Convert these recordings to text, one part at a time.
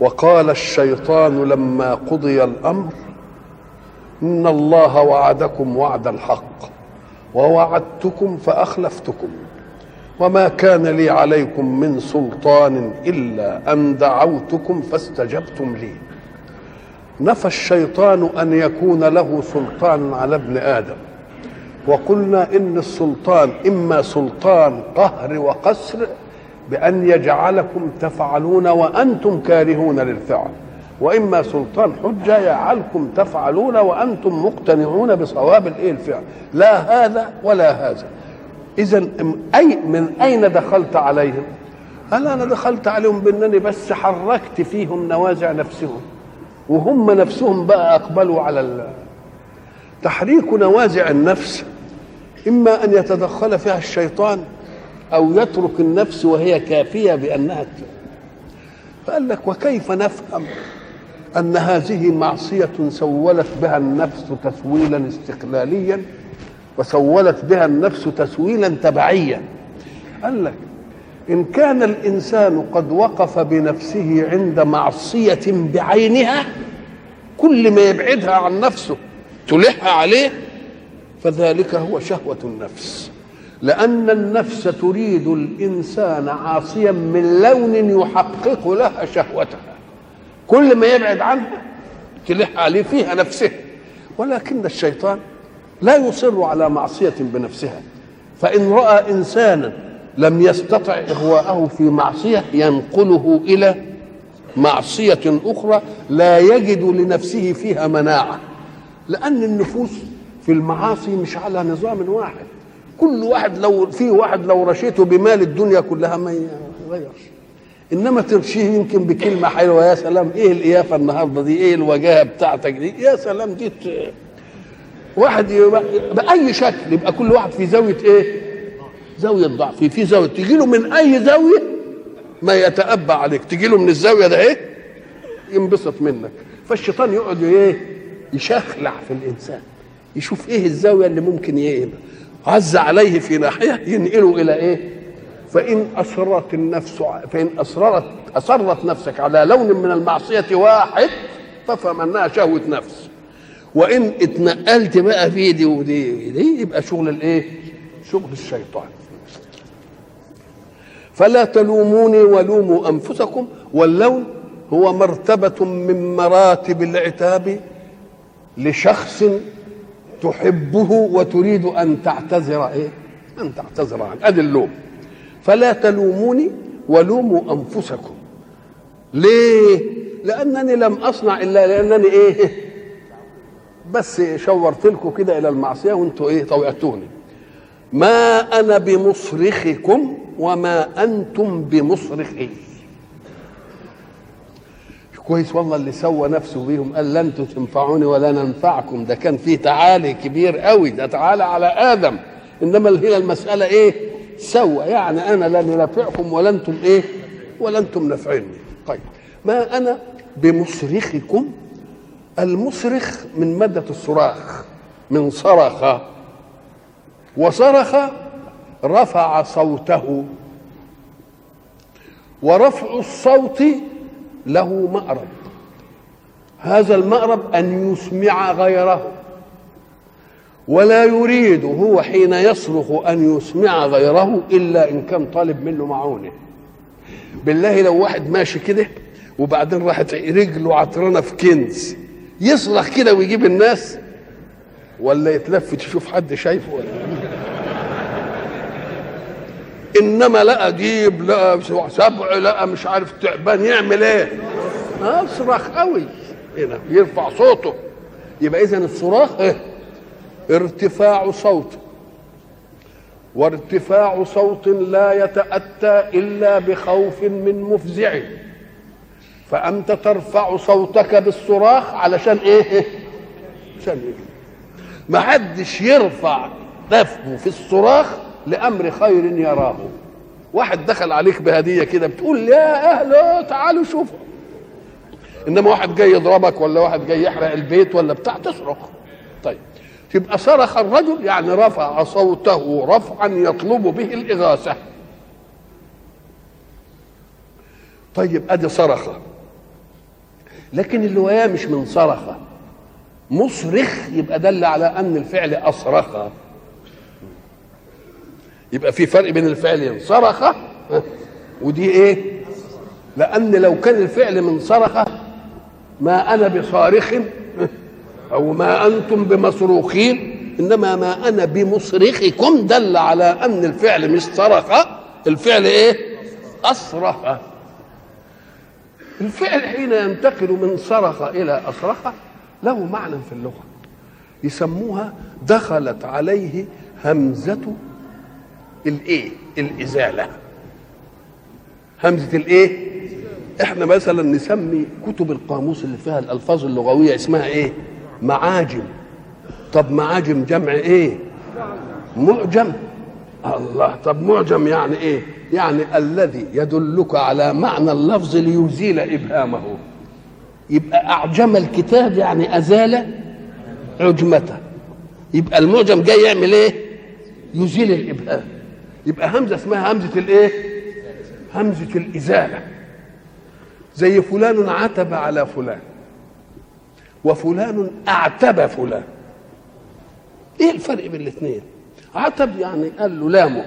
وقال الشيطان لما قضي الأمر إن الله وعدكم وعد الحق ووعدتكم فأخلفتكم وما كان لي عليكم من سلطان إلا أن دعوتكم فاستجبتم لي. نفى الشيطان أن يكون له سلطان على ابن آدم وقلنا إن السلطان إما سلطان قهر وقسر بأن يجعلكم تفعلون وأنتم كارهون للفعل. وإما سلطان حجة يجعلكم تفعلون وأنتم مقتنعون بصواب الإيه الفعل. لا هذا ولا هذا. إذا أي من أين دخلت عليهم؟ قال أنا دخلت عليهم بأنني بس حركت فيهم نوازع نفسهم. وهم نفسهم بقى أقبلوا على تحريك نوازع النفس. إما أن يتدخل فيها الشيطان أو يترك النفس وهي كافية بأنها فقال لك وكيف نفهم أن هذه معصية سولت بها النفس تسويلا استقلاليا وسولت بها النفس تسويلا تبعيا؟ قال لك إن كان الإنسان قد وقف بنفسه عند معصية بعينها كل ما يبعدها عن نفسه تلح عليه فذلك هو شهوة النفس. لأن النفس تريد الإنسان عاصيا من لون يحقق لها شهوتها. كل ما يبعد عنها تلح عليه فيها نفسه. ولكن الشيطان لا يصر على معصية بنفسها. فإن رأى إنسانا لم يستطع إغواءه في معصية ينقله إلى معصية أخرى لا يجد لنفسه فيها مناعة. لأن النفوس في المعاصي مش على نظام واحد. كل واحد لو في واحد لو رشيته بمال الدنيا كلها ما يغيرش إنما ترشيه يمكن بكلمة حلوة يا سلام إيه القيافه النهارده دي؟ إيه الوجاهة بتاعتك دي؟ يا سلام دي واحد بأي شكل يبقى كل واحد في زاوية إيه؟ زاوية ضعف. في زاوية تجي له من أي زاوية ما يتأبى عليك. تجي له من الزاوية ده إيه؟ ينبسط منك. فالشيطان يقعد إيه؟ يشخلع في الإنسان يشوف إيه الزاوية اللي ممكن يبقى عز عليه في ناحية ينقله إلى إيه؟ فإن اصرت النفس فإن اصررت اصرت نفسك على لون من المعصية واحد فافهم انها شهوة نفس وإن اتنقلت بقى في دي ودي دي يبقى شغل الإيه؟ شغل الشيطان فلا تلوموني ولوموا أنفسكم واللوم هو مرتبة من مراتب العتاب لشخص تحبه وتريد أن تعتذر إيه؟ أن تعتذر عنه أدي اللوم فلا تلوموني ولوموا أنفسكم ليه؟ لأنني لم أصنع إلا لأنني إيه؟ بس شورت لكم كده إلى المعصية وأنتم إيه؟ طوعتوني ما أنا بمصرخكم وما أنتم بمصرخي كويس والله اللي سوى نفسه بيهم قال لن تنفعوني ولا ننفعكم. ده كان فيه تعالي كبير قوي. ده تعالى على آدم. إنما هي المسألة إيه؟ سوى. يعني أنا لا ننفعكم ولا أنتم إيه؟ ولا أنتم نافعيني طيب ما أنا بمصرخكم؟ المصرخ من مادة الصراخ من صرخ. وصرخ رفع صوته. ورفع الصوت له مأرب. هذا المأرب أن يسمع غيره. ولا يريد هو حين يصرخ أن يسمع غيره إلا إن كان طالب منه معونة. بالله لو واحد ماشي كده وبعدين راحت رجله عطرانة في كنز يصرخ كده ويجيب الناس ولا يتلفت يشوف حد شايفه ولا إنما لقى جيب لقى سبع لقى مش عارف تعبان يعمل إيه؟ اصرخ قوي. هنا يرفع صوته. يبقى اذا الصراخ إيه؟ ارتفاع صوت. وارتفاع صوت لا يتأتى إلا بخوف من مفزع. فأنت ترفع صوتك بالصراخ علشان إيه؟ عشان إيه ما حدش يرفع دفه في الصراخ لأمر خير يراه. واحد دخل عليك بهدية كده بتقول يا أهلا تعالوا شوفوا. إنما واحد جاي يضربك ولا واحد جاي يحرق البيت ولا بتاع تصرخ. طيب. تبقى صرخ الرجل يعني رفع صوته رفعا يطلب به الإغاثة. طيب أدي صرخة. لكن اللي وياه مش من صرخة. مصرخ يبقى دل على أن الفعل أصرخ. يبقى في فرق بين الفعلين صرخ ودي إيه؟ لأن لو كان الفعل من صرخ ما أنا بصارخ أو ما أنتم بمصروخين إنما ما أنا بمصرخكم دل على أن الفعل مش صرخ الفعل إيه؟ أصرخ. الفعل حين ينتقل من صرخ إلى أصرخ له معنى في اللغة يسموها دخلت عليه همزة الايه؟ الإزالة. همزة الايه؟ إحنا مثلا نسمي كتب القاموس اللي فيها الألفاظ اللغوية اسمها إيه؟ معاجم. طب معاجم جمع إيه؟ معجم. الله طب معجم يعني إيه؟ يعني الذي يدلك على معنى اللفظ ليزيل إبهامه. يبقى أعجم الكتاب يعني أزال عجمته. يبقى المعجم جاي يعمل إيه؟ يزيل الإبهام. يبقى همزة اسمها همزة الايه؟ همزة الإزالة. زي فلان عتب على فلان وفلان أعتب فلان. إيه الفرق بين الاثنين؟ عتب يعني قال له لامه.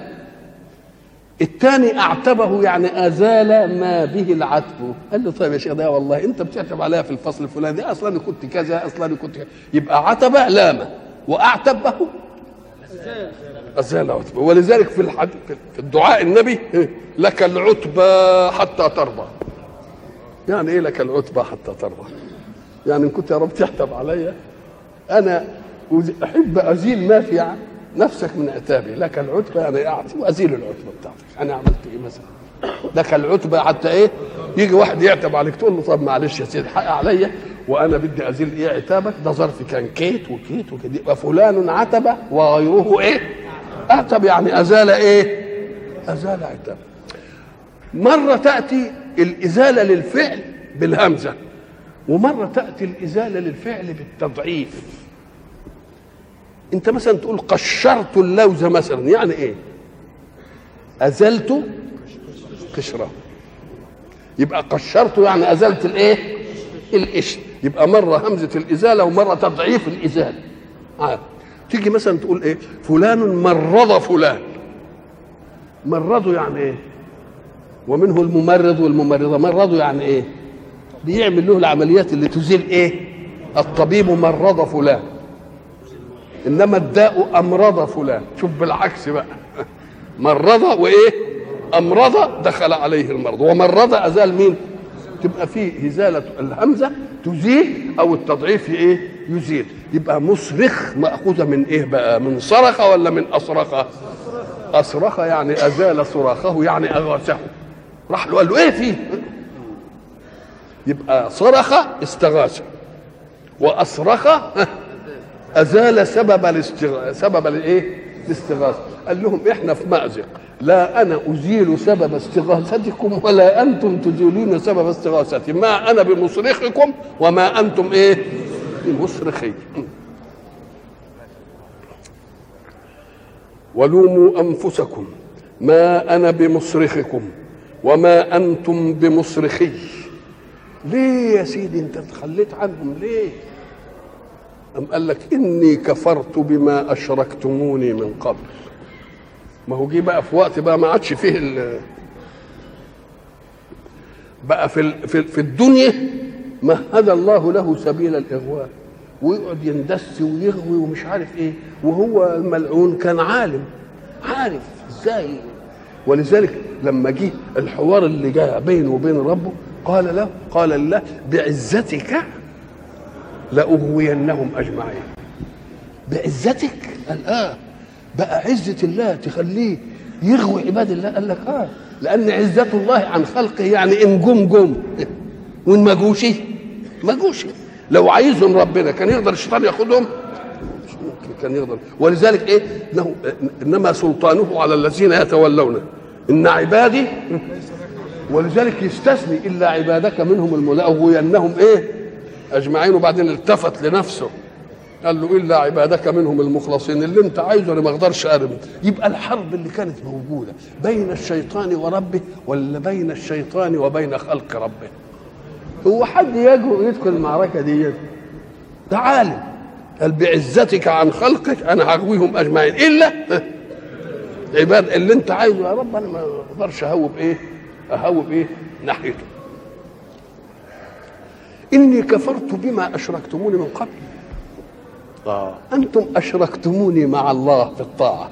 الثاني أعتبه يعني أزال ما به العتب. قال له طيب يا شيخ ده والله أنت بتعتب عليها في الفصل الفلاني. أصلا كنت كذا أصلا كنت كذا. يبقى عتب لامه وأعتبه. أزال. عتبه ولذلك في الحد في الدعاء النبي لك العتبى حتى ترضى. يعني إيه لك العتبى حتى ترضى؟ يعني إن كنت يا رب تحتب عليا أنا أحب أزيل ما في نفسك من عتابي. لك العتبى يعني أعطي وأزيل العتبى بتاعتك. أنا عملت إيه مثلا؟ لك العتبى حتى إيه؟ يجي واحد يعتب عليك تقول له طب معلش يا سيدي حق عليا وأنا بدي أزيل إيه عتابك؟ ده ظرف كان كيت وكيت وكده يبقى فلان عتب وغيره إيه؟ اعتب يعني أزال إيه؟ أزال عتاب. مرة تأتي الإزالة للفعل بالهمزة ومرة تأتي الإزالة للفعل بالتضعيف. أنت مثلا تقول قشرت اللوز مثلا يعني إيه؟ أزلت قشرة. يبقى قشرته يعني أزلت الإيه؟ القشر. يبقى مرة همزة الإزالة ومرة تضعيف الإزالة. آه. تيجي مثلا تقول إيه؟ فلان مرض فلان. مرضه يعني إيه؟ ومنه الممرض والممرضة. مرضه يعني إيه؟ بيعمل له العمليات اللي تزيل إيه؟ الطبيب مرض فلان. إنما الداء أمرض فلان. شوف بالعكس بقى. مرض وإيه؟ أمرض دخل عليه المرض. ومرض أزال مين؟ تبقى فيه ازاله الهمزة تزيل أو التضعيف إيه؟ يزيل. يبقى مصرخ مأخوذة من إيه بقى؟ من صرخ ولا من اصرخ اصرخ يعني أزال صراخه يعني أغاثه. راح له قال له إيه فيه؟ يبقى صرخ استغاث وأصرخ أزال سبب الاستغ... سبب الإيه؟ الاستغاثه قال لهم إحنا في مازق لا أنا ازيل سبب استغاثتكم ولا أنتم تزيلون سبب استغاثتي. ما أنا بمصرخكم وما أنتم إيه؟ بمصرخي. ولوموا أنفسكم. ما أنا بمصرخكم وما أنتم بمصرخي. ليه يا سيدي أنت تخليت عنهم؟ ليه؟ أم قال لك إني كفرت بما أشركتموني من قبل؟ ما هو جه بقى في وقت بقى ما عادش فيه ال بقى في ال في, في الدنيا مهد الله له سبيل الإغواء ويقعد يندس ويغوي ومش عارف إيه وهو الملعون كان عالم عارف إزاي؟ ولذلك لما جه الحوار اللي جاء بينه وبين ربه قال له قال الله بعزتك لأغوينهم أجمعين. بعزتك؟ قال آه بقى عزة الله تخليه يغوي عباد الله. قال لك آه. لأن عزة الله عن خلقه يعني إن جم جم وإن ما جوش ما جوش لو عايزهم ربنا كان يقدر الشيطان ياخدهم كان يقدر. ولذلك إيه؟ انه إنما سلطانه على الذين يتولونه إن عبادي ولذلك يستثني إلا عبادك منهم الملاغوينهم إيه؟ أجمعين وبعدين التفت لنفسه. قال له إلا عبادك منهم المخلصين. اللي أنت عايزه أنا ما أقدرش أرمي. يبقى الحرب اللي كانت موجودة بين الشيطان وربه ولا بين الشيطان وبين خلق ربه؟ هو حد يجرؤ يدخل المعركة دي؟ ده عالم قال بعزتك عن خلقك أنا هغويهم أجمعين. إلا؟ عباد اللي أنت عايزه يا رب أنا ما أقدرش أهوب إيه؟ أهوب إيه؟ ناحيته. إني كفرت بما أشركتموني من قبل. آه. أنتم أشركتموني مع الله في الطاعة.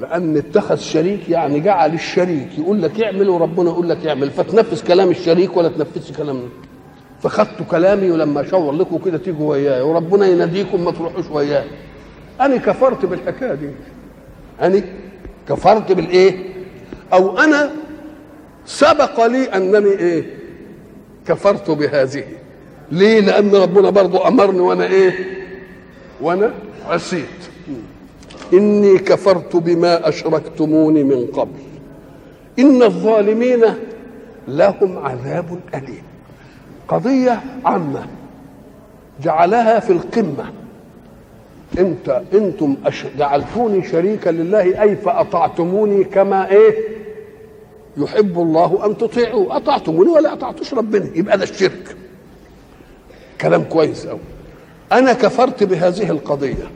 لأن اتخذ شريك يعني جعل الشريك يقول لك اعمل وربنا يقول لك اعمل فتنفذ كلام الشريك ولا تنفذش كلام. فخدتوا كلامي ولما أشاور لكم كده تيجوا وياي وربنا يناديكم ما تروحوش وياي. أنا كفرت بالحكاية دي. أنا كفرت بالإيه؟ أو أنا سبق لي أنني إيه؟ كفرت بهذه. ليه؟ لأن ربنا برضو أمرني وأنا إيه؟ وأنا عصيت. إني كفرت بما أشركتموني من قبل. إن الظالمين لهم عذاب أليم. قضية عامة. جعلها في القمة. انت إنتم. جعلتوني شريكا لله أي فأطعتموني كما إيه؟ يحب الله أن تطيعوا أطعتموني ولا أطعتوش ربنا. يبقى ده الشرك. كلام كويس قوي أنا كفرت بهذه القضية.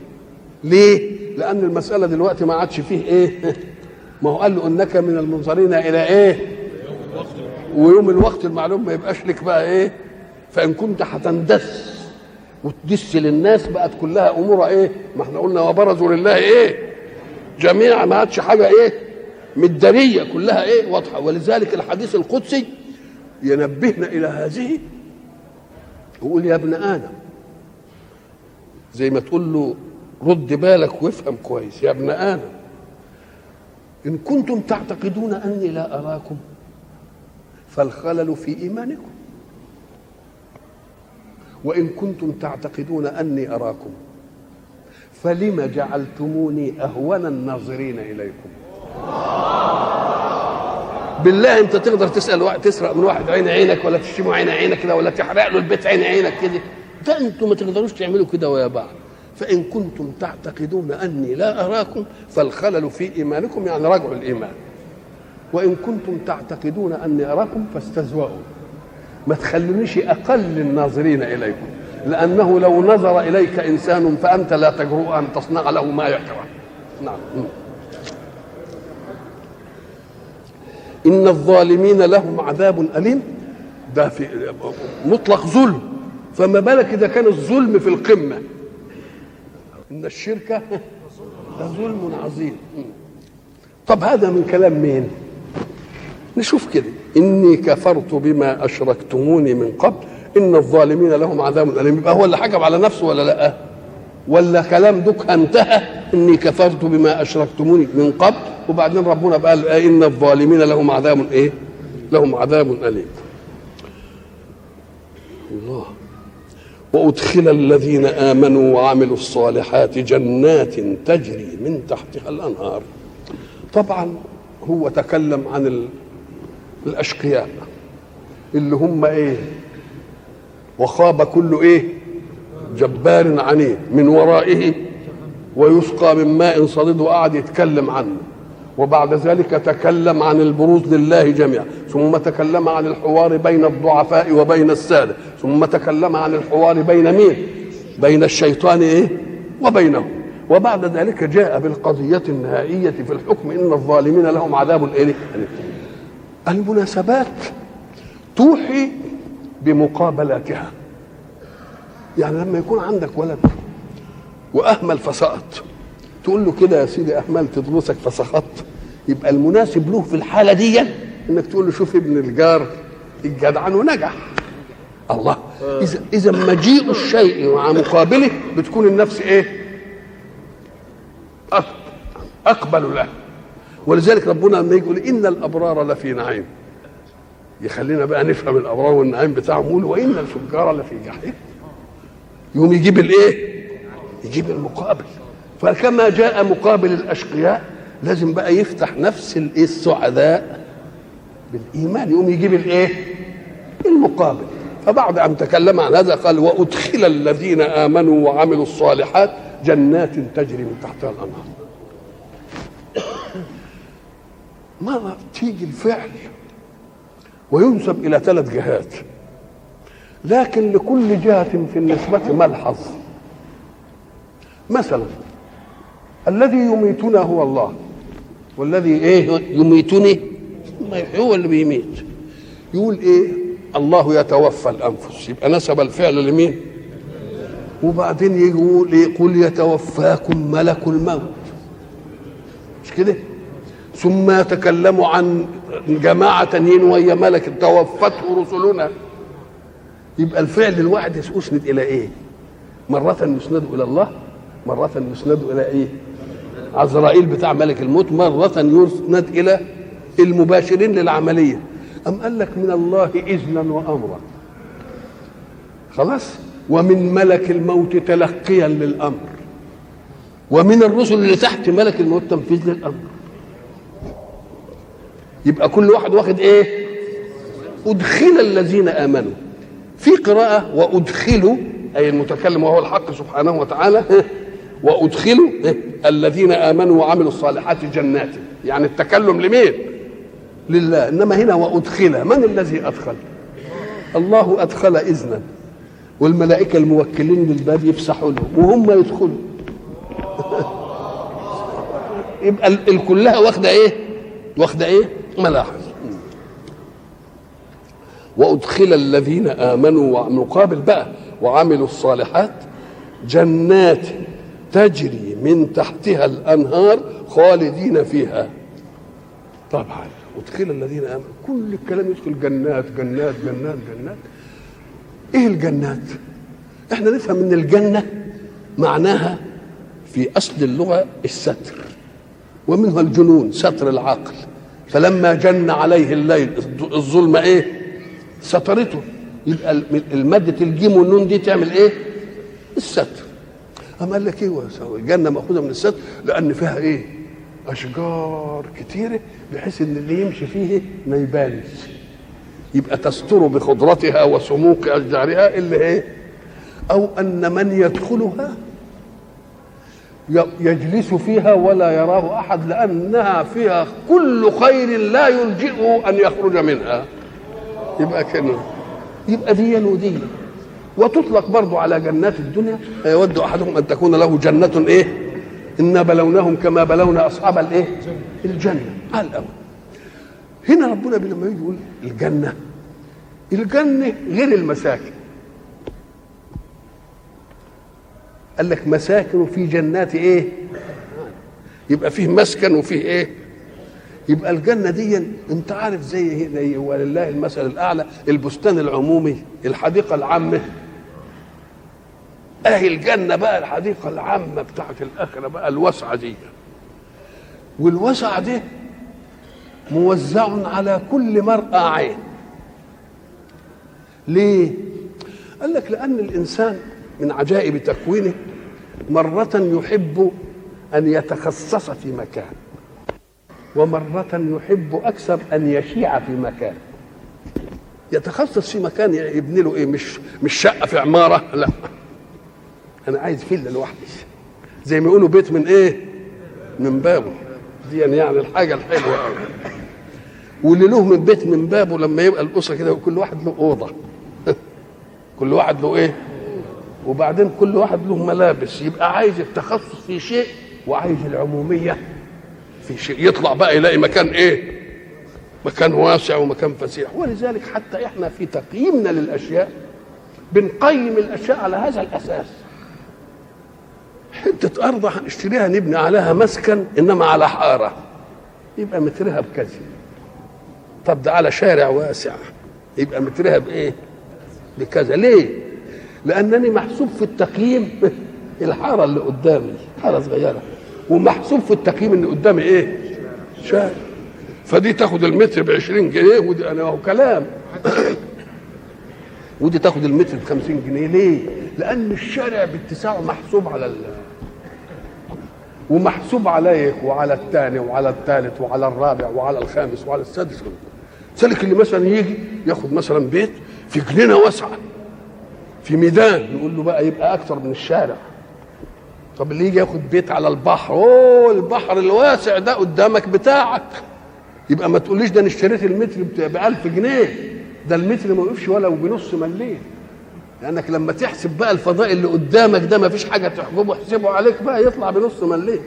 ليه؟ لأن المسألة دلوقتي ما عادش فيه إيه؟ ما هو قال له إنك من المنظرين إلى إيه؟ ويوم الوقت المعلوم ما يبقاش لك بقى إيه؟ فإن كنت هتندس وتدس للناس بقت كلها امورها إيه؟ ما إحنا قلنا وبرزوا لله إيه؟ جميعا ما عادش حاجة إيه؟ مداريه كلها إيه واضحة. ولذلك الحديث القدسي ينبهنا إلى هذه. يقول يا ابن آدم زي ما تقول له رد بالك وافهم كويس. يا ابن آدم إن كنتم تعتقدون أني لا أراكم فالخلل في إيمانكم. وإن كنتم تعتقدون أني أراكم فلم جعلتموني أهون الناظرين إليكم؟ بالله انت تقدر تسأل واحد تسرق من واحد عين عينك ولا تشتمه عين عينك كده ولا تحرق له البيت عين عينك كده. ده أنتم ما تقدروش تعملوا كده ويا بعض. فإن كنتم تعتقدون أني لا أراكم فالخلل في إيمانكم يعني رجع الإيمان. وإن كنتم تعتقدون أني أراكم فاستزوأوا. ما تخلونيش أقل الناظرين إليكم. لأنه لو نظر إليك إنسان فأنت لا تجرؤ أن تصنع له ما يكره نعم. إن الظالمين لهم عذاب أليم. ده في مطلق ظلم. فما بالك إذا كان الظلم في القمة؟ إن الشرك لظلم عظيم. طب هذا من كلام مين؟ نشوف كده. إني كفرت بما أشركتموني من قبل. إن الظالمين لهم عذاب أليم. يبقى هو اللي حكم على نفسه ولا لأ؟ ولا كلام دوك انتهى. إني كفرت بما أشركتموني من قبل. وبعدين ربنا قال إن الظالمين لهم عذاب إيه؟ لهم عذاب أليم. الله. وأدخل الذين آمنوا وعملوا الصالحات جنات تجري من تحتها الأنهار. طبعا هو تكلم عن ال... الأشقياء اللي هم إيه؟ وخاب كل إيه؟ جبار عنيد من ورائه ويسقى من ماء صديد وقعد يتكلم عنه. وبعد ذلك تكلم عن البروز لله جميعا. ثم تكلم عن الحوار بين الضعفاء وبين السادة. ثم تكلم عن الحوار بين مين؟ بين الشيطان إيه؟ وبينه وبعد ذلك جاء بالقضية النهائية في الحكم. إن الظالمين لهم عذاب إيه المناسبات توحي بمقابلاتها. يعني لما يكون عندك ولد وأهمل فسقط تقول له كده يا سيدي أهملت دروسك فسقطت يبقى المناسب له في الحالة دي إنك تقول له شوف ابن الجار الجدعان ونجح. الله. اذا إذا مجيء الشيء مع مقابله بتكون النفس إيه؟ أقبل له. ولذلك ربنا لما يقول إن الأبرار لفي نعيم. يخلينا بقى نفهم الأبرار والنعيم بتاعهم وإن الفجار لفي جحيم. يقوم يجيب الايه؟ يجيب المقابل. فكما جاء مقابل الأشقياء لازم بقى يفتح نفس الايه؟ السعداء بالإيمان. يقوم يجيب الايه؟ المقابل. فبعد ان تكلم عن هذا قال وأدخل الذين آمنوا وعملوا الصالحات جنات تجري من تحتها الأنهار. مرة تيجي الفعل وينسب إلى ثلاث جهات. لكن لكل جهة في النسبة ملحظ. مثلا الذي يميتنا هو الله. والذي إيه يميتني هو اللي بيميت. يقول إيه؟ الله يتوفى الأنفس. يبقى نسب الفعل لمين؟ وبعدين يقول يقول يتوفاكم ملك الموت. مش كده؟ ثم يتكلم عن جماعة تانيين وهي ملك. توفته رسلنا. يبقى الفعل الواحد يسند إلى إيه؟ مرة يسند إلى الله مرة يسند إلى إيه؟ عزرائيل بتاع ملك الموت مرة يسند إلى المباشرين للعملية. أم قال لك من الله إذنا وأمرا؟ خلاص. ومن ملك الموت تلقيا للأمر. ومن الرسل اللي تحت ملك الموت تنفيذ للأمر. يبقى كل واحد واخد إيه؟ أدخل الذين آمنوا. في قراءة وادخلوا أي المتكلم وهو الحق سبحانه وتعالى وادخلوا الذين آمنوا وعملوا الصالحات جنات. يعني التكلم لمين؟ لله. إنما هنا وأدخل. من الذي أدخل؟ الله أدخل إذنا. والملائكة الموكلين للباب يفسحوا له وهم يدخلوا. يبقى الكلها واخدة إيه؟ واخدة إيه؟ ملاحظ وأدخل الذين آمنوا ومقابل بقى وعملوا الصالحات جنات تجري من تحتها الأنهار خالدين فيها. طبعا. أدخل الذين آمنوا. كل الكلام يدخل جنات جنات جنات جنات. إيه الجنات؟ إحنا نفهم إن الجنة معناها في أصل اللغة الستر ومنها الجنون ستر العقل. فلما جن عليه الليل الظلم إيه؟ سترته يبقى المادة الجيم والنون دي تعمل إيه؟ الستر. أما قال لك إيه؟ الجنة مأخوذة من الستر لأن فيها إيه؟ أشجار كتيرة بحيث إن اللي يمشي فيه ما يبانش. يبقى تستر بخضرتها وسموق أشجارها اللي إيه؟ أو أن من يدخلها يجلس فيها ولا يراه أحد لأنها فيها كل خير لا يلجئه أن يخرج منها. يبقى كده يبقى دي ودي وتطلق برضو على جنات الدنيا. يود أحدهم أن تكون له جنة إيه؟ إنا بلوناهم كما بلونا أصحاب الإيه؟ الجنة. على الأول. هنا ربنا لما يجي يقول الجنة. الجنة غير المساكن. قال لك مساكن في جنات إيه؟ يبقى فيه مسكن وفيه إيه؟ يبقى الجنة دي انت عارف زي زي ولله المثل الأعلى البستان العمومي الحديقة العامة. اهي الجنة بقى الحديقة العامة بتاعت الآخرة بقى الواسعة دي. والوسع دي موزع على كل مرأى عين. ليه؟ قال لك لأن الإنسان من عجائب تكوينه مرة يحب أن يتخصص في مكان. ومرة يحب أكثر أن يشيع في مكان. يتخصص في مكان يبني له إيه؟ مش مش شقة في عمارة. لا. أنا عايز فيلا لوحدي. زي ما يقولوا بيت من إيه؟ من بابه دي يعني الحاجة الحلوة. واللي له من بيت من بابه لما يبقى الأسرة كده وكل واحد له أوضة. كل واحد له إيه؟ وبعدين كل واحد له ملابس. يبقى عايز التخصص في شيء وعايز العمومية. في شيء يطلع بقى يلاقي مكان إيه؟ مكان واسع ومكان فسيح. ولذلك حتى إحنا في تقييمنا للأشياء بنقيم الأشياء على هذا الأساس. حتة أرض هنشتريها نبني عليها مسكن إنما على حارة. يبقى مترها بكذا. طب ده على شارع واسع. يبقى مترها بإيه؟ بكذا. ليه؟ لأنني محسوب في التقييم الحارة اللي قدامي حارة صغيرة. ومحسوب في التقييم إن قدامي إيه؟ شارع فدي تاخد المتر ب 20 جنيه ودي أنا هو كلام. ودي تاخد المتر ب 50 جنيه ليه؟ لأن الشارع باتساعه محسوب على ال... ومحسوب عليك وعلى الثاني وعلى الثالث وعلى الرابع وعلى الخامس وعلى السادس. سلك اللي مثلا يجي ياخد مثلا بيت في جنينة واسعة في ميدان نقول له بقى يبقى أكثر من الشارع. طب اللي يجي ياخد بيت على البحر؟ أوه البحر الواسع ده قدامك بتاعك. يبقى ما تقوليش ده أنا اشتريت المتر ب 1000 جنيه. ده المتر ما يقفش ولا بنص مليم. لأنك لما تحسب بقى الفضاء اللي قدامك ده ما فيش حاجة تحجبه احسبه عليك بقى يطلع بنص مليم.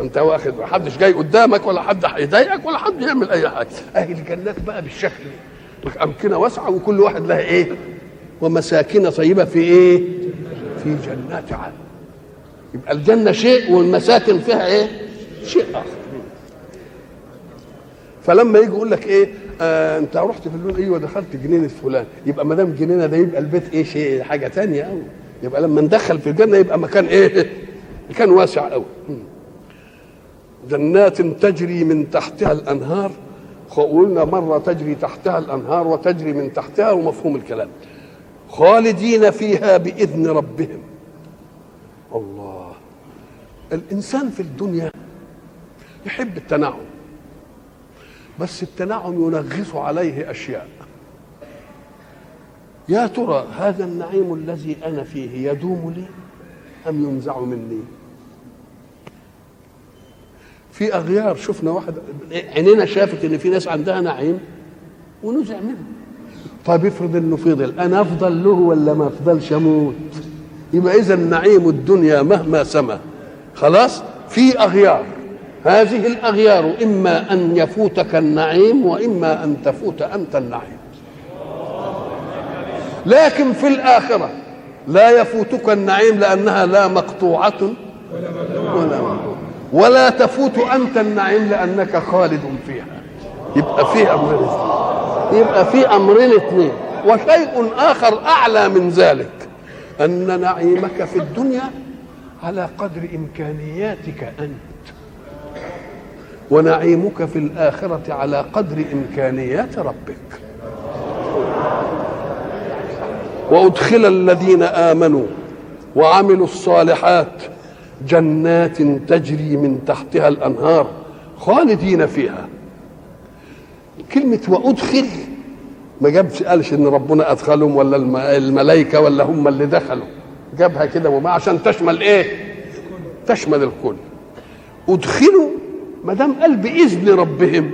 أنت واخد ما حدش جاي قدامك ولا حد هيضايقك ولا حد يعمل أي حاجة. أهل الجنات بقى بالشكل ده. أمكنة واسعة وكل واحد لها إيه؟ ومساكن طيبة في إيه؟ في جنات عدن. يبقى الجنة شيء والمساكن فيها إيه؟ شيء آخر. فلما يجي يقول لك إيه؟ آه أنت رحت في اللون أيوه دخلت جنينة فلان. يبقى ما دام جنينة ده يبقى البيت إيه؟ شيء حاجة ثانية قوي يبقى لما ندخل في الجنة يبقى مكان إيه؟ مكان واسع قوي جنات تجري من تحتها الأنهار. قلنا مرة تجري تحتها الأنهار وتجري من تحتها ومفهوم الكلام. خالدين فيها بإذن ربهم. الله. الإنسان في الدنيا يحب التنعم بس التنعم ينغص عليه أشياء. يا ترى هذا النعيم الذي أنا فيه يدوم لي أم ينزع مني؟ في أغيار شفنا واحد عينينا شافت إن في ناس عندها نعيم ونزع منه. طيب افرض إنه فضل أنا أفضل له ولا ما أفضلش أموت؟ يبقى إذا نعيم الدنيا مهما سما. خلاص؟ في أغيار. هذه الأغيار إما أن يفوتك النعيم وإما أن تفوت أنت النعيم. لكن في الآخرة لا يفوتك النعيم لأنها لا مقطوعة ولا ولا تفوت أنت النعيم لأنك خالد فيها. يبقى في أمرين. يبقى في أمرين اثنين. وشيء آخر أعلى من ذلك أن نعيمك في الدنيا على قدر إمكانياتك أنت. ونعيمك في الآخرة على قدر إمكانيات ربك. وأدخل الذين آمنوا وعملوا الصالحات جنات تجري من تحتها الأنهار خالدين فيها. كلمة وأدخل ما جابش قالش إن ربنا أدخلهم ولا الملائكة ولا هم اللي دخلوا. جابها كده وما عشان تشمل إيه؟ تشمل الكل. ادخلوا ما دام قال بإذن ربهم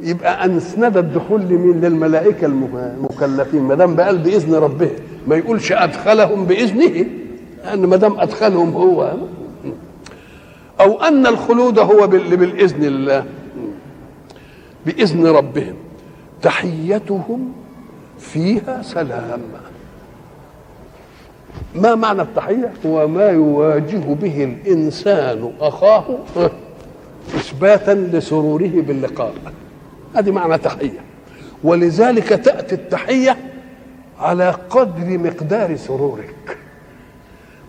يبقى اسند الدخول لمين؟ للملائكة المكلفين. ما دام قال بإذن ربهم ما يقولش أدخلهم بإذنه لأن ما دام أدخلهم هو. أو أن الخلود هو بالاذن الله. بإذن ربهم. تحيتهم فيها سلام. ما معنى التحية؟ هو ما يواجه به الإنسان أخاه إثباتا لسروره باللقاء. هذه معنى تحية. ولذلك تأتي التحية على قدر مقدار سرورك.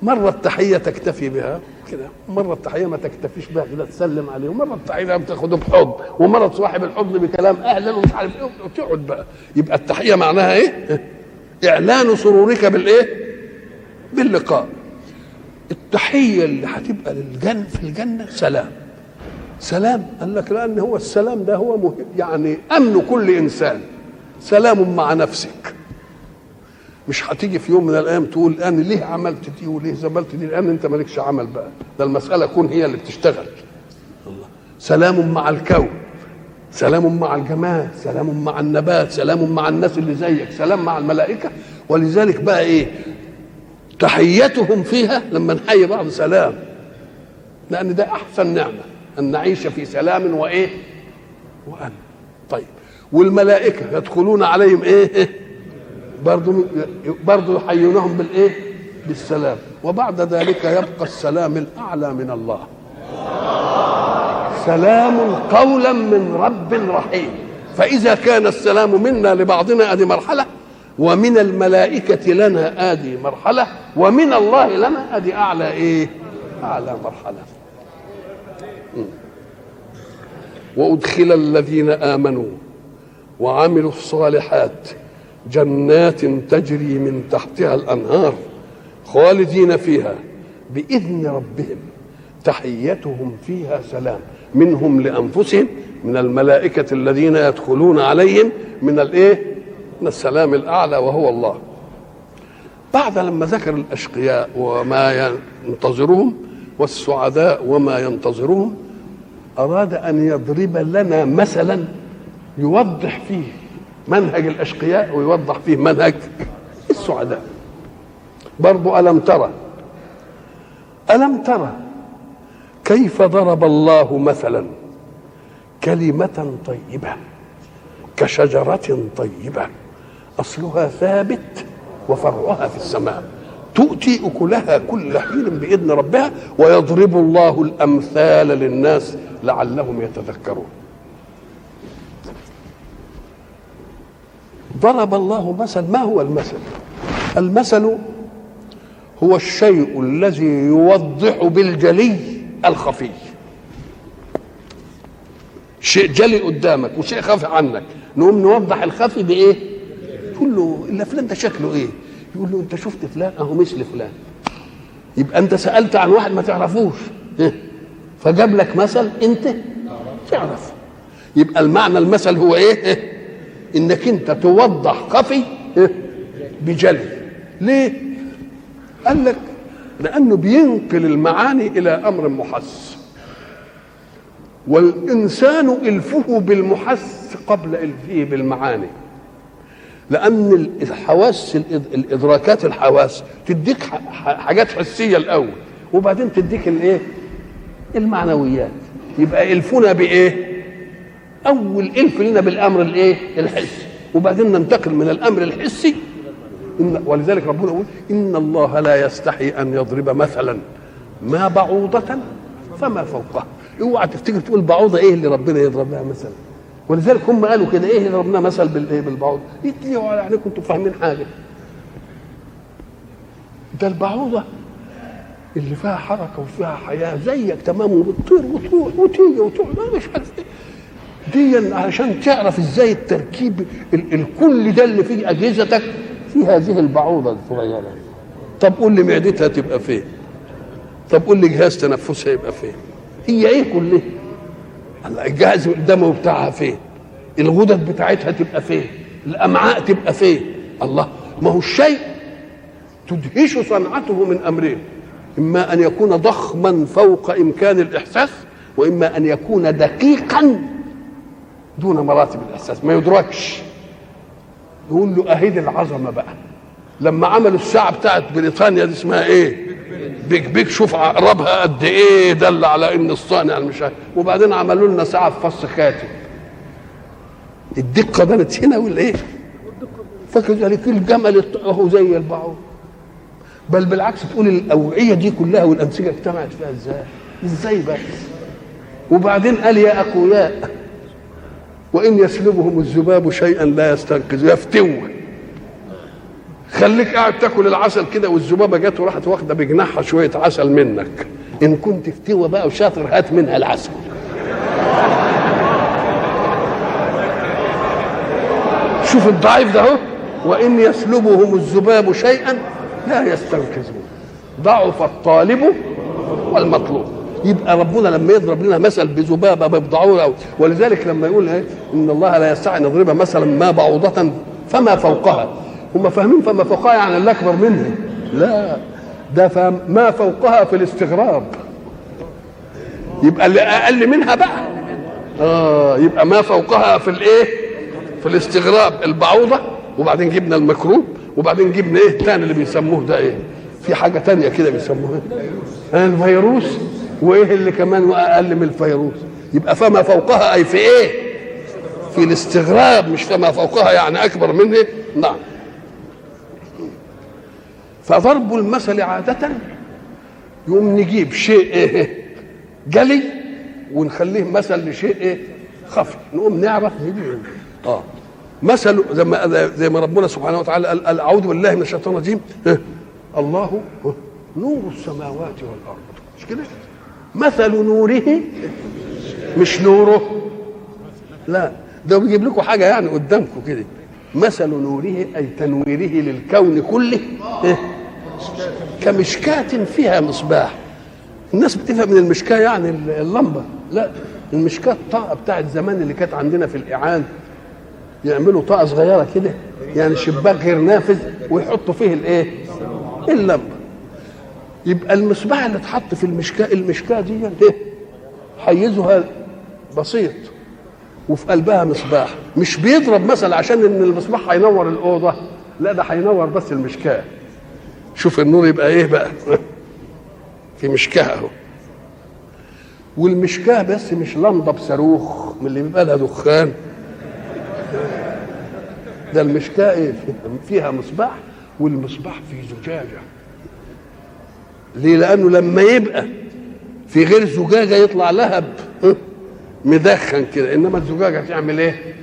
مرة التحية تكتفي بها كده. مرة التحية ما تكتفيش بها كده تسلم عليه. ومرة التحية بتاخده بحضن ومرة صاحب الحضن بكلام أهلا ومش عارف إيه وتقعد بقى. يبقى التحية معناها إيه؟ إعلان سرورك بالإيه؟ باللقاء. التحية اللي هتبقى للجنة في الجنة سلام. سلام قال لك لأن هو السلام ده هو مهم. يعني أمن كل إنسان. سلام مع نفسك. مش هتيجي في يوم من الأيام تقول أنا ليه عملت دي وليه زملت دي؟ الان أنت مالكش عمل بقى. ده المسألة كون هي اللي بتشتغل. الله سلام مع الكون. سلام مع الجماد سلام مع النبات. سلام مع الناس اللي زيك. سلام مع الملائكة. ولذلك بقى إيه؟ تحيتهم فيها لما نحيي بعض سلام. لأن ده أحسن نعمة أن نعيش في سلام وإيه؟ وأمن. طيب. والملائكة يدخلون عليهم إيه؟ برضو برضو يحيونهم بالإيه؟ بالسلام. وبعد ذلك يبقى السلام الأعلى من الله. سلام قولا من رب رحيم. فإذا كان السلام منا لبعضنا ادي مرحلة ومن الملائكة لنا آدي مرحلة ومن الله لنا آدي أعلى إيه؟ أعلى مرحلة. وأدخل الذين آمنوا وعملوا الصالحات جنات تجري من تحتها الأنهار خالدين فيها بإذن ربهم. تحيتهم فيها سلام. منهم لأنفسهم من الملائكة الذين يدخلون عليهم من الإيه؟ من السلام الأعلى وهو الله. بعد لما ذكر الأشقياء وما ينتظرهم والسعداء وما ينتظرهم أراد أن يضرب لنا مثلا يوضح فيه منهج الأشقياء ويوضح فيه منهج السعداء. برضو ألم ترى ألم ترى كيف ضرب الله مثلا كلمة طيبة كشجرة طيبة؟ أصلها ثابت وفرعها في السماء. تؤتي أكلها كل حين بإذن ربها ويضرب الله الأمثال للناس لعلهم يتذكرون. ضرب الله مثل ما هو المثل؟ المثل هو الشيء الذي يوضح بالجلي الخفي. شيء جلي قدامك وشيء خفي عنك. نقوم نوضح الخفي بإيه؟ تقول له الا فلان ده شكله إيه؟ يقول له أنت شفت فلان؟ أهو مثل فلان يبقى أنت سألت عن واحد ما تعرفوش. فجاب لك مثل أنت تعرف يبقى المعنى المثل هو إيه؟ إنك أنت توضح خفي بجلي ليه؟ قال لك لأنه بينقل المعاني إلى أمر محس. والإنسان الفه بالمحس قبل إلفه بالمعاني. لأن الحواس الإدراكات الحواس تديك حاجات حسية الأول. وبعدين تديك الإيه؟ المعنويات. يبقى الفنا بإيه؟ أول الف لنا بالأمر الإيه؟ الحسي. وبعدين ننتقل من الأمر الحسي. إن ولذلك ربنا يقول إن الله لا يستحي أن يضرب مثلا ما بعوضة فما فوقها. اوعى تفتكر تقول بعوضة إيه اللي ربنا يضرب لها مثلا؟ ولذلك هم قالوا كده إيه ربنا مثل بالايه بالبعوضة يتليوا على عينيكم أنتوا فاهمين حاجة. ده البعوضة اللي فيها حركة وفيها حياة زيك تمام وبتطير وتروح وتيجي ما مش عارف إيه دي عشان تعرف إزاي التركيب الكل ده اللي في أجهزتك في هذه البعوضة الصغيره طب قول لي معدتها تبقى فين؟ طب قول لي جهاز تنفسها يبقى فين؟ هي إيه كلها؟ الجهاز الدموي بتاعها فين الغدد بتاعتها تبقى فين الامعاء تبقى فين الله ما هو الشيء تدهش صنعته من أمرين. إما أن يكون ضخما فوق إمكان الإحساس وإما أن يكون دقيقا دون مراتب الإحساس. ما يدركش. يقول له أهيد العظمة بقى. لما عملوا الساعة بتاعت بريطانيا دي اسمها إيه؟ بيك بيك شوف عقربها قد إيه دل على ان الصانع مش وبعدين عملوا لنا ساعة في فص خاتم. الدقة بانت هنا ولا إيه؟ فكذلك الجمل اهو زي البعوض. بل بالعكس تقول الأوعية دي كلها والانسجه اجتمعت فيها إزاي؟ إزاي بس؟ وبعدين قال يا اقوياء وإن يسلبهم الذباب شيئا لا يستنقذ يفتوه. خليك قاعد تاكل العسل كده والذبابه جت وراحت واخدة بجناحها شوية عسل منك. إن كنت فتوه بقى وشاطر هات منها العسل. شوف الضعيف ده أهو. وإن يسلبهم الذباب شيئا لا يستنقذون. ضعف الطالب والمطلوب. يبقى ربنا لما يضرب لنا مثل بذبابة ببضعوره ولذلك لما يقول إيه؟ إن الله لا يستطيع أن يضرب مثلا ما بعوضة فما فوقها. هم فاهمين فما فوقها يعني اللي اكبر منها لا ده فهم ما فوقها في الاستغراب. يبقى اللي أقل منها بقى. آه يبقى ما فوقها في الإيه؟ في الاستغراب. البعوضة وبعدين جبنا المكروب وبعدين جبنا إيه؟ الثاني اللي بيسموه ده إيه؟ في حاجة تانية كده بيسموها إيه؟ الفيروس. وإيه اللي كمان أقل من الفيروس؟ يبقى فما فوقها أي في إيه؟ في الاستغراب مش فما فوقها يعني أكبر منه. نعم. فضرب المثل عادة يقوم نجيب شيء إيه جلي ونخليه مثل لشيء إيه خفي. نقوم نعرف آه. مثل زي ما زي ما ربنا سبحانه وتعالى قال أعوذ بالله من الشيطان الرجيم. الله نور السماوات والأرض. مش كده؟ مثل نوره مش نوره. لا ده بيجيب لكم حاجة يعني قدامكم كده. مثل نوره أي تنويره للكون كله. إيه؟ كمشكاة فيها مصباح. الناس بتفهم من المشكاة يعني اللمبة. لا المشكاة الطاقة بتاعت زمان اللي كانت عندنا في الإعان. يعملوا طاقة صغيرة كده يعني شباك غير نافذ ويحطوا فيه الإيه؟ اللمبة. يبقى المصباح اللي اتحط في المشكاة المشكاة دي إيه؟ حيزها بسيط وفي قلبها مصباح. مش بيضرب مثل عشان إن المصباح هينور الأوضة. لا ده هينور بس المشكاة. شوف النور يبقى إيه بقى؟ في مشكاة أهو. والمشكاة بس مش لمضة بصاروخ من اللي بيبقى لها دخان. ده المشكاة إيه؟ فيها مصباح والمصباح في زجاجة. ليه؟ لأنه لما يبقى في غير زجاجة يطلع لهب مدخن كده. إنما الزجاجة هتعمل إيه؟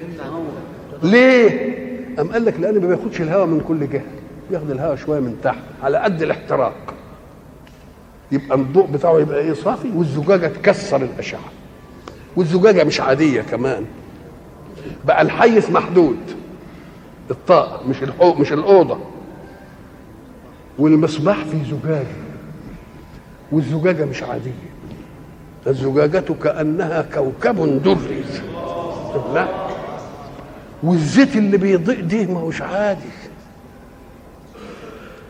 ليه؟ أم قال لك لأن ما بياخدش الهواء من كل جهة. بياخد الهواء شوية من تحت على قد الاحتراق. يبقى الضوء بتاعه يبقى إيه؟ صافي. والزجاجة تكسر الأشعة. والزجاجة مش عادية كمان. بقى الحيز محدود. الطاقه مش الحو مش الأوضة. والمصباح في زجاجة. والزجاجة مش عادية. الزجاجة كأنها كوكب دري. لا. والزيت اللي بيضيء دي ما هوش عادي.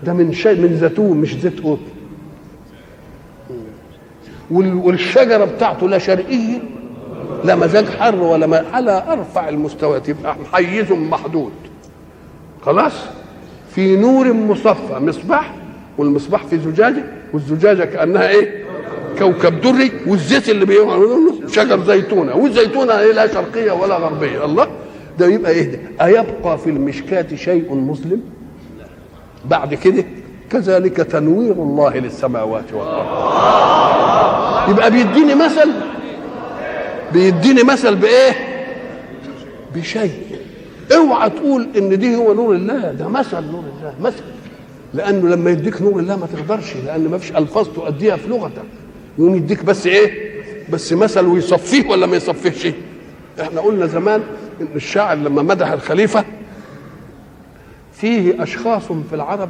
ده من شيء من زيتون مش زيت قطن والشجرة بتاعته لا شرقية لا مزاج حر ولا ما على أرفع المستويات يبقى حيز محدود. خلاص؟ في نور مصفى مصباح والمصباح في زجاجة والزجاجة كأنها إيه؟ كوكب دري والزيت اللي بيعملوا شجر زيتونة. والزيتونة إيه؟ لا شرقية ولا غربية. الله؟ ده يبقى إيه ده؟ أيبقى في المشكاة شيء مسلم؟ بعد كده كذلك تنوير الله للسماوات والأرض. يبقى بيديني مثل؟ بيديني مثل بإيه؟ بشيء. اوعى تقول إن دي هو نور الله. ده مثل نور الله مثل. لأنه لما يديك نور الله ما تقدرش لأن ما فيش ألفاظ تؤديها في لغتك. يقوم يديك بس إيه؟ بس مثل ويصفيه ولا ما يصفيهش إحنا قلنا زمان إن الشاعر لما مدح الخليفة فيه أشخاص في العرب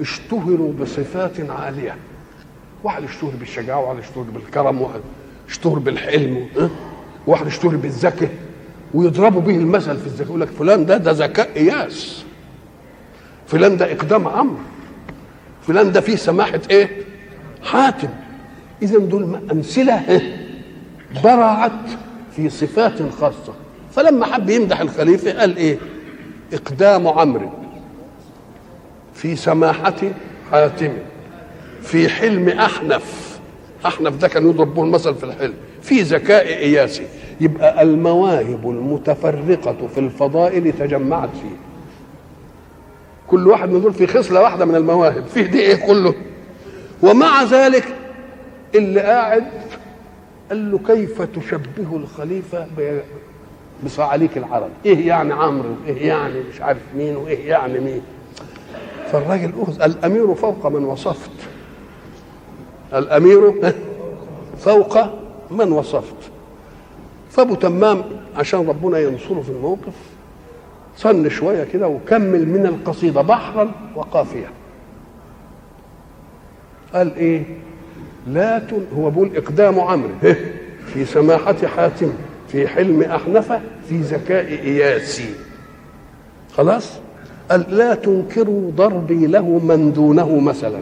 اشتهروا بصفات عالية. واحد اشتهر بالشجاعة وواحد اشتهر بالكرم وواحد اشتهر بالحلم وواحد اشتهر بالذكاء. ويضربوا به المثل في الذكاء يقول لك فلان ده ده ذكاء إياس. فلان ده إقدام أمر فلان ده فيه سماحة إيه؟ حاتم. اذا دول أمثلة برعت في صفات خاصة. فلما حب يمدح الخليفة قال إيه؟ إقدام عمرو. في سماحة حاتم في حلم أحنف. أحنف ده كان يضرب به المثل في الحلم. في ذكاء إياسي. يبقى المواهب المتفرقة في الفضائل تجمعت فيه. كل واحد من دول في خصلة واحدة من المواهب. فيه دي إيه كله؟ ومع ذلك اللي قاعد قال له كيف تشبه الخليفة بصعاليك العرب؟ إيه يعني عمرو؟ وايه يعني مش عارف مين؟ وإيه يعني مين؟ فالراجل أخذ الأمير فوق من وصفت. الأمير فوق من وصفت. فابو تمام عشان ربنا ينصره في الموقف صن شوية كده وكمل من القصيدة بحرا وقافية. قال إيه؟ لا تن هو بيقول إقدام عمرو. في سماحة حاتم في حلم أحنفة في ذكاء إياسي. خلاص؟ قال لا تنكروا ضربي له من دونه مثلا.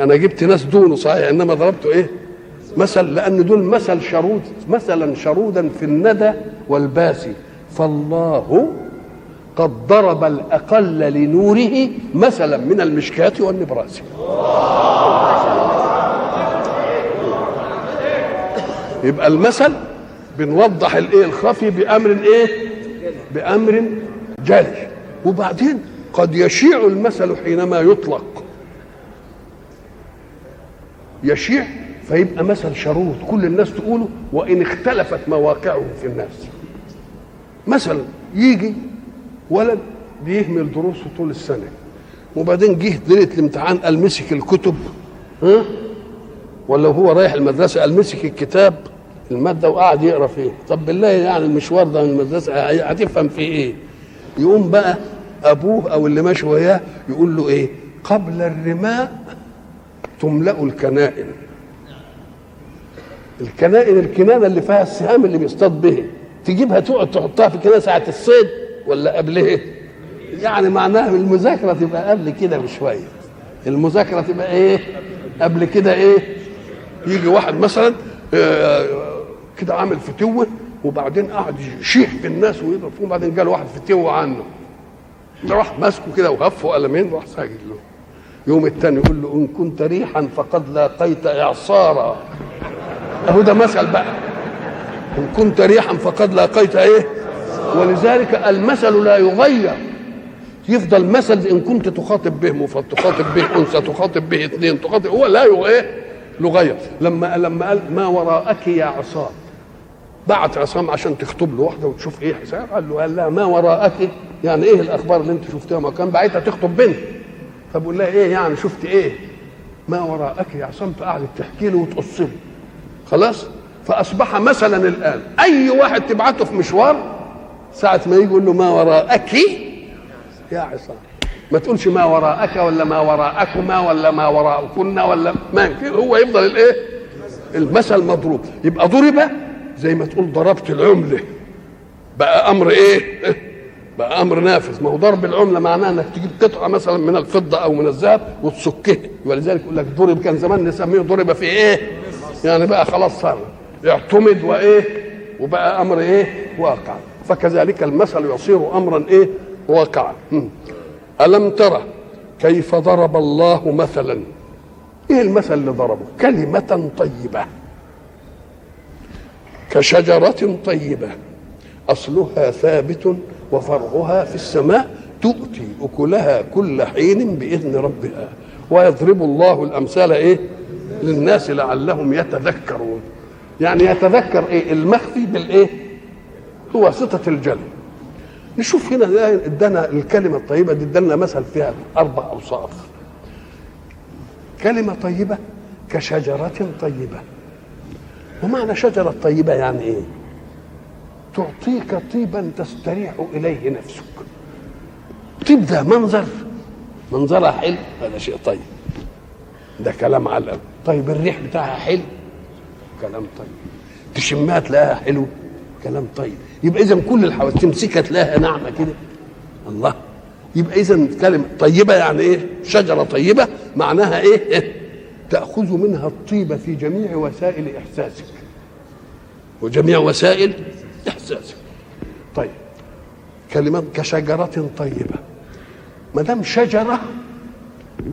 أنا جبت ناس دونه صحيح إنما ضربته إيه؟ مثل لأن دول مثل شرود مثلا شرودا في الندى والباسي. فالله قد ضرب الأقل لنوره مثلا من المشكاة والنبراس. يبقى المثل بنوضح الإيه الخفي بأمر إيه؟ بأمر جلي وبعدين قد يشيع المثل حينما يطلق. يشيع فيبقى مثل شرود كل الناس تقوله وإن اختلفت مواقعه في الناس. مثلا يجي ولد بيهمل دروسه طول السنة وبعدين جه ليله الامتحان قال مسك الكتب ها؟ ولا هو رايح المدرسة قال مسك الكتاب المادة وقعد يقرأ فيه. طب بالله يعني المشوار ده من المدرسة هتفهم فيه إيه؟ يقوم بقى أبوه أو اللي ماشي وياه يقول له إيه؟ قبل الرماء تملأ الكنائن. الكنائن الكنانة اللي فيها السهام اللي بيصطاد به تجيبها تقعد تحطها في كنانه ساعة الصيد ولا قبلها؟ يعني معناها المذاكرة تبقى قبل كده بشوية. المذاكرة تبقى إيه؟ قبل كده إيه؟ يجي واحد مثلا آه، كده عامل فتوة وبعدين قعد يشيح في الناس ويضرب فيهم وبعدين جاله واحد فتوة عنه. راح ماسكه كده وهفه قلمين راح ساجد له. يوم التاني يقول له إن كنت ريحا فقد لاقيت إعصارا. أهو ده مثل بقى. إن كنت ريحا فقد لاقيت إيه؟ ولذلك المثل لا يغير. يفضل مثل إن كنت تخاطب به مفرد تخاطب به أنثى تخاطب به اثنين تخاطب هو لا يغ- يغير لما لما قال ما وراءك يا عصام بعت عصام عشان تخطب له واحدة وتشوف إيه حساب. قال له قال لها ما وراءك؟ يعني إيه الأخبار اللي أنت شفتها؟ ما كان بعتها تخطب بنت. فبقول لها إيه يعني؟ شفت إيه؟ ما وراءك يا عصام؟ فقعدت تحكي له وتقص له. خلاص؟ فأصبح مثلا الآن أي واحد تبعته في مشوار ساعة ما يجي يقول له ما وراءك يا عصام. ما تقولش ما وراءك ولا ما وراءكما ولا ما وراءكن ولا ما هو يفضل الإيه؟ المثل مضروب يبقى ضرب زي ما تقول ضربت العملة. بقى أمر إيه؟ بقى أمر نافذ. ما هو ضرب العملة معناه إنك تجيب قطعة مثلا من الفضة أو من الذهب وتسكها ولذلك يقول لك ضرب كان زمان نسميه ضرب في إيه؟ يعني بقى خلاص صار اعتمد وإيه؟ وبقى أمر إيه؟ واقع. فكذلك المثل يصير امرا إيه؟ واقعا. ألم ترى كيف ضرب الله مثلا؟ إيه المثل اللي ضربه؟ كلمة طيبة. كشجرة طيبة. أصلها ثابت وفرعها في السماء تؤتي أكلها كل حين بإذن ربها. ويضرب الله الأمثال إيه؟ للناس لعلهم يتذكرون. يعني يتذكر إيه؟ المخفي بالإيه؟ هو سطة الجل نشوف هنا ادانا الكلمة الطيبة دي ادانا مثل فيها أربع أوصاف. كلمة طيبة كشجرة طيبة. ومعنى شجرة طيبة يعني إيه؟ تعطيك طيبا تستريح إليه نفسك. طيب ده منظر. منظرها حلو. هذا شيء طيب. ده كلام على طيب الريح بتاعها حلو. كلام طيب. تشمها تلاقيها حلو. كلام طيب. يبقى اذا كل الحواس تمسكها تلاقيها ناعمه كده. الله. يبقى اذا كلمة طيبة يعني إيه؟ شجرة طيبة معناها إيه, تأخذ منها الطيبة في جميع وسائل إحساسك. وجميع وسائل إحساسك. طيب. كلمات كشجرة طيبة. ما دام شجرة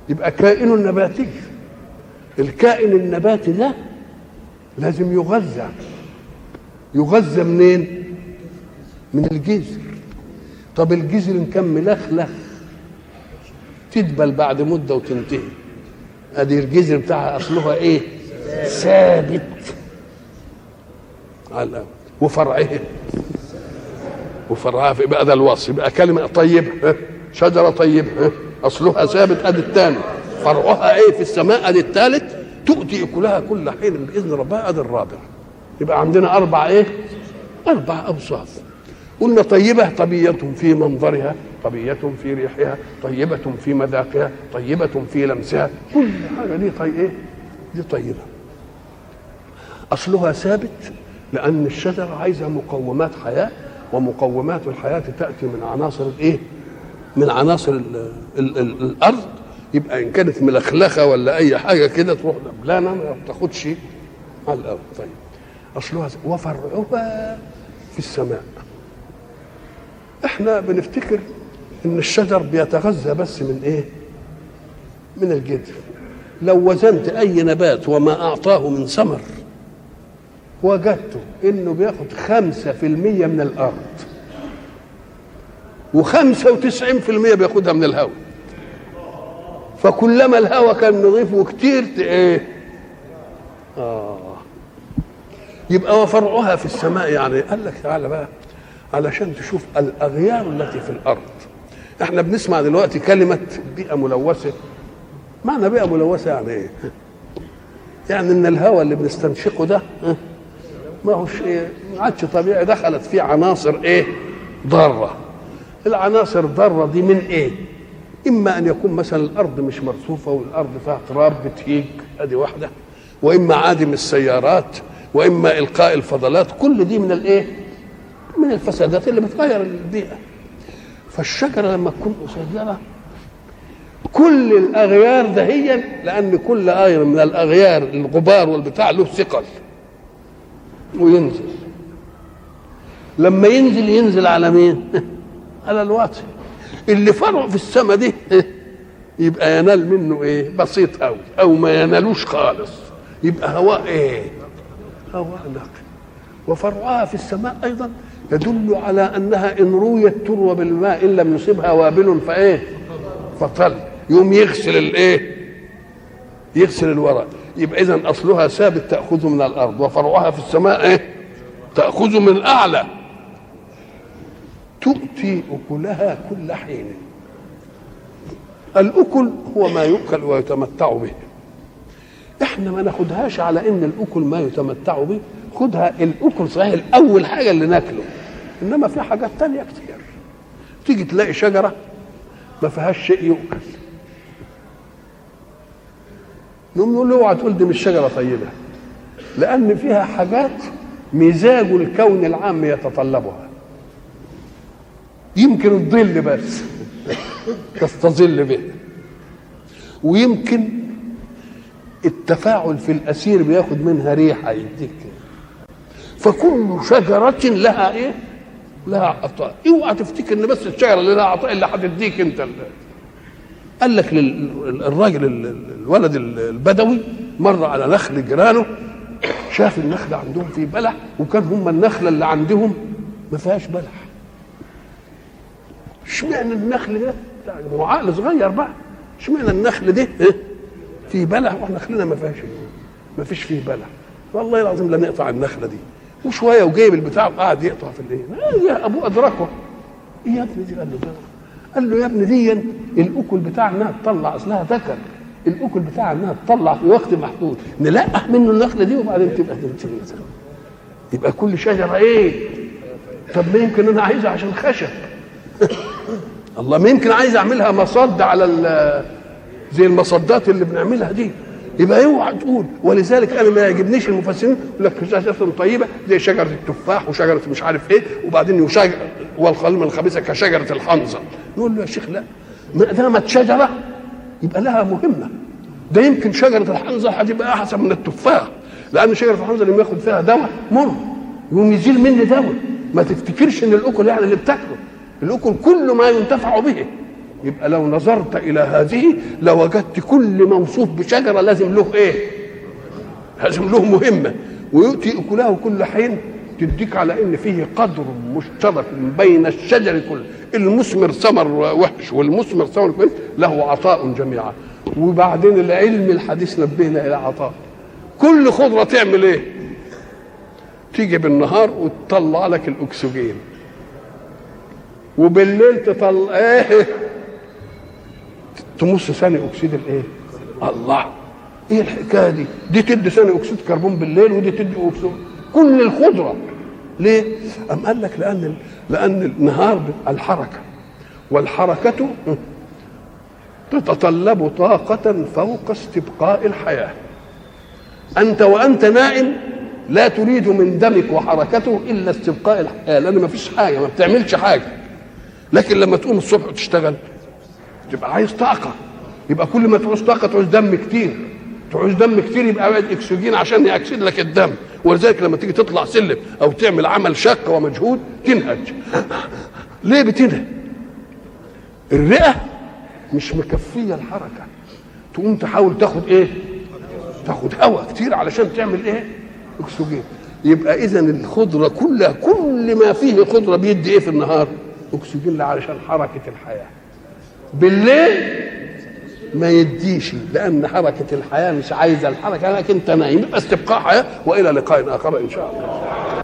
يبقى كائن نباتي. الكائن النباتي ده لازم يغذى. يغذى منين؟ من الجذر طب الجذر ان كان ملخلخ تدبل بعد مدة وتنتهي. ادي الجذر بتاعها اصلها إيه؟ ثابت. على. وفرعه وفرعها في بقى ده الوصف يبقى كلمة طيبه؟ شجرة طيبه ها؟ أصلها ثابت أدي الثاني. فرعها إيه في السماء؟ أدي الثالث. تؤتي أكلها كل حين بإذن ربها أدي الرابع. يبقى عندنا أربع إيه؟ أربع أوصاف. قلنا طيبة طبية في منظرها. طبية في ريحها طيبة في مذاقها طيبة في لمسها. كل حاجة دي طي إيه؟ دي طيبة. أصلها ثابت لأن الشجرة عايزة مقومات حياة ومقومات الحياة تأتي من عناصر الإيه؟ من عناصر ال ال ال الأرض. يبقى إن كانت ملخلخة ولا أي حاجة كده تروح دبلانة ما بتاخدش على الأرض. طيب. أصلها. وفرعها في السماء. إحنا بنفتكر إن الشجر بيتغذى بس من إيه؟ من الجذر لو وزنت أي نبات وما أعطاه من ثمر وجدته إنه بياخد خمسة في المية من الأرض وخمسة وتسعين في المية بياخدها من الهواء. فكلما الهواء كان نظيف وكتير إيه؟ آه. يبقى وفرعها في السماء يعني. قال لك تعالى بقى علشان تشوف الأغيار التي في الأرض. إحنا بنسمع دلوقتي كلمة بيئة ملوثة. معنى بيئة ملوثة يعني إيه؟ يعني إن الهواء اللي بنستنشقه ده ها، ما هوش ما عادش طبيعي. دخلت فيه عناصر إيه؟ ضارة. العناصر ضاره دي من إيه؟ إما أن يكون مثلا الأرض مش مرصوفة والأرض فيها تراب بتهيج ادي واحدة. وإما عادم السيارات وإما إلقاء الفضلات. كل دي من الإيه؟ من الفسادات اللي بتغير البيئة. فالشجرة لما تكون قصيره كل الأغيار دهيا لأن كل غير من الأغيار الغبار والبتاع له ثقل وينزل. لما ينزل ينزل على مين؟ على الواطي اللي فرع في السماء دي يبقى ينال منه إيه؟ بسيط قوي أو ما ينالوش خالص. يبقى هواء إيه؟ هواء نقي. وفرعها في السماء أيضا يدل على أنها إن رويت تروى بالماء إن لم يصبها وابل فإيه؟ فطل. يوم يغسل الإيه؟ يغسل الورق. يبقى اذا أصلها ثابت تأخذه من الأرض. وفرعها في السماء إيه؟ تأخذه من اعلى تؤتي أكلها كل حين. الأكل هو ما يؤكل ويتمتع به. إحنا ما ناخدهاش على إن الأكل ما يتمتع به. خدها الاكل صحيح الأول حاجة اللي ناكله. إنما في حاجات تانية كتير. تيجي تلاقي شجرة ما فيهاش شيء يؤكل. نقوم نقول له اوعى تقول دي مش شجرة طيبة. لأن فيها حاجات مزاج الكون العام يتطلبها. يمكن الظل بس تستظل به. ويمكن التفاعل في الأسير بياخد منها ريحة يديك. فكل شجرة لها إيه؟ لها عطاء اوعى تفتكر إن بس الشجرة اللي لها عطاء اللي هتديك أنت. اللي. قال لك للراجل الولد البدوي مر على نخل جيرانه شاف النخل عندهم فيه بلح وكان هم النخلة اللي عندهم ما فيهاش بلح. اشمعنى النخل ده؟ هو عقل صغير بقى. اشمعنى النخل ده؟ فيه بلح وإحنا نخلنا ما فيهاش ما فيش فيه بلح. والله العظيم لا نقطع النخلة دي. وشوية وجايب البتاع وقعد يقطع في الايه يا ابوه ادركه إيه يا ابني دي قال له قال له يا ابني دي الأكل بتاع انها تطلع اصلها ذكر. الأكل بتاع انها تطلع في وقت محدود. نلقح منه النخلة دي وبعدين تبقى تنتهي يبقى كل شجرة إيه؟ طب ما يمكن أنا عايزها عشان خشب. الله ما يمكن عايز أعملها مصد على زي المصدات اللي بنعملها دي. يبقى اوعى تقول. ولذلك أنا ما يعجبنيش المفسرين يقول لك شجره طيبة زي شجرة التفاح وشجرة مش عارف إيه وبعدين وشجر والخلم الخبيثة كشجرة الحنظل نقول له يا شيخ لا ما دامت شجره يبقى لها مهمة. ده يمكن شجرة الحنظل هتبقى أحسن من التفاح لأن شجرة الحنظل لما ياخد فيها دواء مر يقوم يزيل مني دواء. ما تفتكرش إن الأكل يعني اللي بتاكله الأكل كل ما ينتفع به. يبقى لو نظرت إلى هذه لوجدت كل موصوف بشجرة لازم له إيه؟ لازم له مهمة. ويؤتي اكله كل حين تديك على إن فيه قدر مشترك بين الشجر كله المثمر ثمر وحش والمثمر ثمر كويس له عطاء جميعا. وبعدين العلم الحديث نبهنا إلى عطاء. كل خضرة تعمل إيه؟ تيجي بالنهار وتطلع لك الأكسجين. وبالليل تطلع إيه؟ تمص ثاني أكسيد الإيه؟ الله. إيه الحكاية دي؟ دي تدي ثاني أكسيد كربون بالليل ودي تدي أكسيد. كل الخضره ليه؟ أم قال لك لأن لأن النهار الحركة. والحركة تتطلب طاقة فوق استبقاء الحياة. أنت وأنت نائم لا تريد من دمك وحركته إلا استبقاء الحياة لأن ما فيش حاجة ما بتعملش حاجة. لكن لما تقوم الصبح وتشتغل تبقى عايز طاقة. يبقى كل ما تعوز طاقة تعوز دم كتير. تعوز دم كتير يبقى عايز اكسجين عشان يأكسد لك الدم. ولذلك لما تيجي تطلع سلم أو تعمل عمل شاق ومجهود تنهج. ليه بتنهج؟ الرئة مش مكفية الحركة. تقوم تحاول تاخد إيه؟ تاخد هواء كتير علشان تعمل إيه؟ اكسجين. يبقى اذا الخضرة كلها كل ما فيه خضرة بيدي إيه في النهار؟ اكسجين علشان حركة الحياة. بالليل ما يديش لأن حركة الحياة مش عايزة الحركة لكن انت نايم يبقى استبقاء حياة وإلى لقاء آخر إن شاء الله.